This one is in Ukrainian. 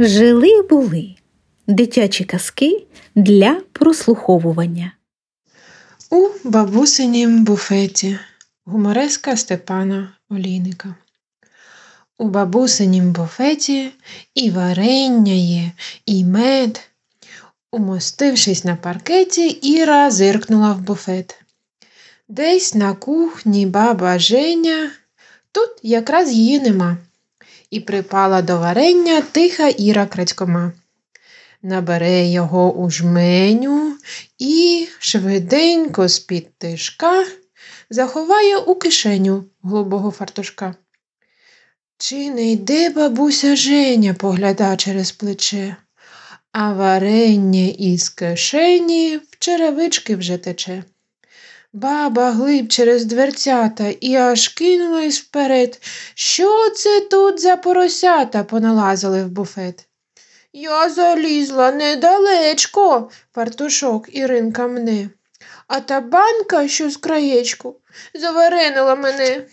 Жили були дитячі казки для прослуховування. У бабусинім буфеті гумореска Степана Олійника. У бабусинім буфеті і варення є, і мед. Умостившись на паркеті, Іра зиркнула в буфет. Десь на кухні баба Женя, тут якраз її нема. І припала до варення тиха Іра крадькома. Набере його у жменю і швиденько з-під тишка заховає у кишеню голубого фартушка. Чи не йде бабуся Женя, погляда через плече, а варення із кишені в черевички вже тече. Баба глиб через дверцята і аж кинулась вперед. Що це тут за поросята поналазили в буфет? Я залізла недалечко, фартушок Іринка мне, а та банка, що з краєчку, заваренила мене.